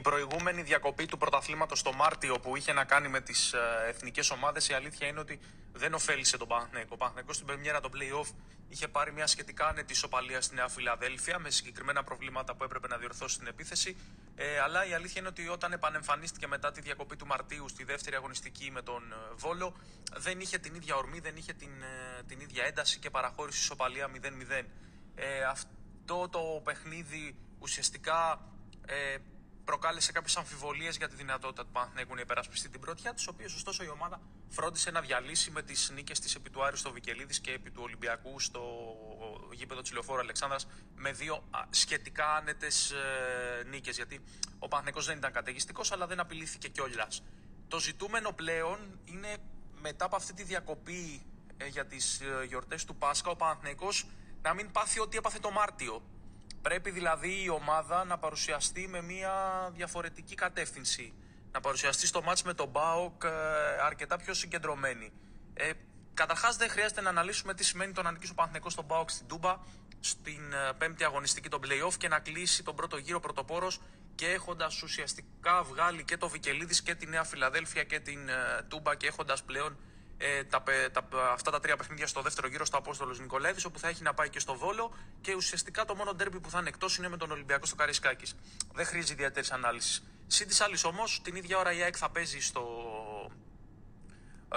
η προηγούμενη διακοπή του πρωταθλήματος το Μάρτιο που είχε να κάνει με τις εθνικές ομάδες, η αλήθεια είναι ότι δεν ωφέλησε τον Παναθηναϊκό. Ο Παναθηναϊκός στην πρεμιέρα των playoff είχε πάρει μια σχετικά άνετη ισοπαλία στη Νέα Φιλαδέλφια με συγκεκριμένα προβλήματα που έπρεπε να διορθώσει στην επίθεση. Ε, αλλά η αλήθεια είναι ότι όταν επανεμφανίστηκε μετά τη διακοπή του Μαρτίου στη δεύτερη αγωνιστική με τον ε, Βόλο, δεν είχε την ίδια ορμή, δεν είχε την, ε, την ίδια ένταση και παραχώρηση ισοπαλία 0-0. Ε, αυτό το παιχνίδι ουσιαστικά ε, προκάλεσε κάποιες αμφιβολίες για τη δυνατότητα του Παναθηναϊκού να υπερασπιστεί την πρωτιά, τι οποίε ωστόσο η ομάδα φρόντισε να διαλύσει με τις νίκες της επί του Άρη στο Βικελίδης και επί του Ολυμπιακού στο γήπεδο της Λεωφόρου Αλεξάνδρας με δύο σχετικά άνετες ε, νίκες. Γιατί ο Παναθηναϊκός δεν ήταν καταιγιστικός, αλλά δεν απειλήθηκε κιόλας. Το ζητούμενο πλέον είναι μετά από αυτή τη διακοπή ε, για τις ε, γιορτές του Πάσχα, ο Παναθηναϊκός να μην πάθει ό,τι έπαθε το Μάρτιο Πρέπει δηλαδή η ομάδα να παρουσιαστεί με μια διαφορετική κατεύθυνση. Να παρουσιαστεί στο ματς με τον ΠΑΟΚ ε, αρκετά πιο συγκεντρωμένη. Ε, Καταρχάς, δεν χρειάζεται να αναλύσουμε τι σημαίνει το να νικήσει ο Παναθηναϊκός στον ΠΑΟΚ στην Τούμπα στην ε, πέμπτη αγωνιστική των playoff και να κλείσει τον πρώτο γύρο πρωτοπόρος και έχοντας ουσιαστικά βγάλει και το Βικελίδης και τη Νέα Φιλαδέλφια και την ε, Τούμπα και έχοντας πλέον ε, τα, τα, αυτά τα τρία παιχνίδια στο δεύτερο γύρο στο Απόστολος Νικολαίδης, όπου θα έχει να πάει και στο Βόλο. Και ουσιαστικά το μόνο ντέρμπι που θα είναι εκτός είναι με τον Ολυμπιακό στο Καρισκάκης. Δεν χρήζει ιδιαίτερης ανάλυσης. Συν της άλλης όμως, την ίδια ώρα η ΑΕΚ θα παίζει στο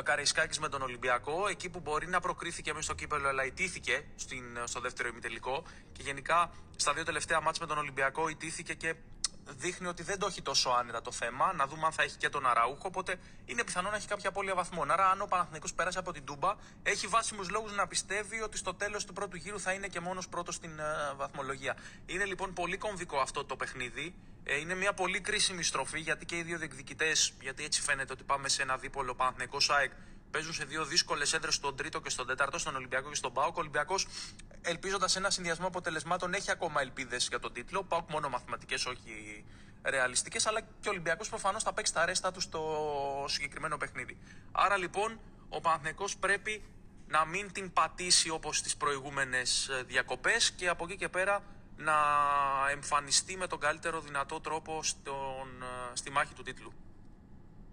Καρισκάκης με τον Ολυμπιακό, εκεί που μπορεί να προκρίθηκε μέσα στο κύπελο, αλλά ιτήθηκε στην, στο δεύτερο ημιτελικό. Και γενικά στα δύο τελευταία μάτια με τον Ολυμπιακό ιτήθηκε και δείχνει ότι δεν το έχει τόσο άνετα το θέμα. Να δούμε αν θα έχει και τον Αραούχο. Οπότε είναι πιθανό να έχει κάποια απώλεια βαθμών. Άρα, αν ο Παναθηναϊκός πέρασε από την Τούμπα, έχει βάσιμους λόγους να πιστεύει ότι στο τέλος του πρώτου γύρου θα είναι και μόνος πρώτος στην uh, βαθμολογία. Είναι λοιπόν πολύ κομβικό αυτό το παιχνίδι. Ε, είναι μια πολύ κρίσιμη στροφή γιατί και οι δύο διεκδικητές, γιατί έτσι φαίνεται ότι πάμε σε ένα δίπολο Παναθηναϊκό ΣΑΕΚ, παίζουν σε δύο δύσκολες έδρε στον τρίτο και στον τέταρτο, στον Ολυμπιακό και στον Πάοκ. Ο Ολυμπιακός, ελπίζοντας ένα συνδυασμό αποτελεσμάτων, έχει ακόμα ελπίδες για τον τίτλο. Πάοκ μόνο μαθηματικές, όχι ρεαλιστικές. Αλλά και ο Ολυμπιακός προφανώς θα παίξει τα ρέστα του στο συγκεκριμένο παιχνίδι. Άρα λοιπόν ο Παναθυνικό πρέπει να μην την πατήσει όπως τις προηγούμενες διακοπές και από εκεί και πέρα να εμφανιστεί με τον καλύτερο δυνατό τρόπο στον, στη μάχη του τίτλου.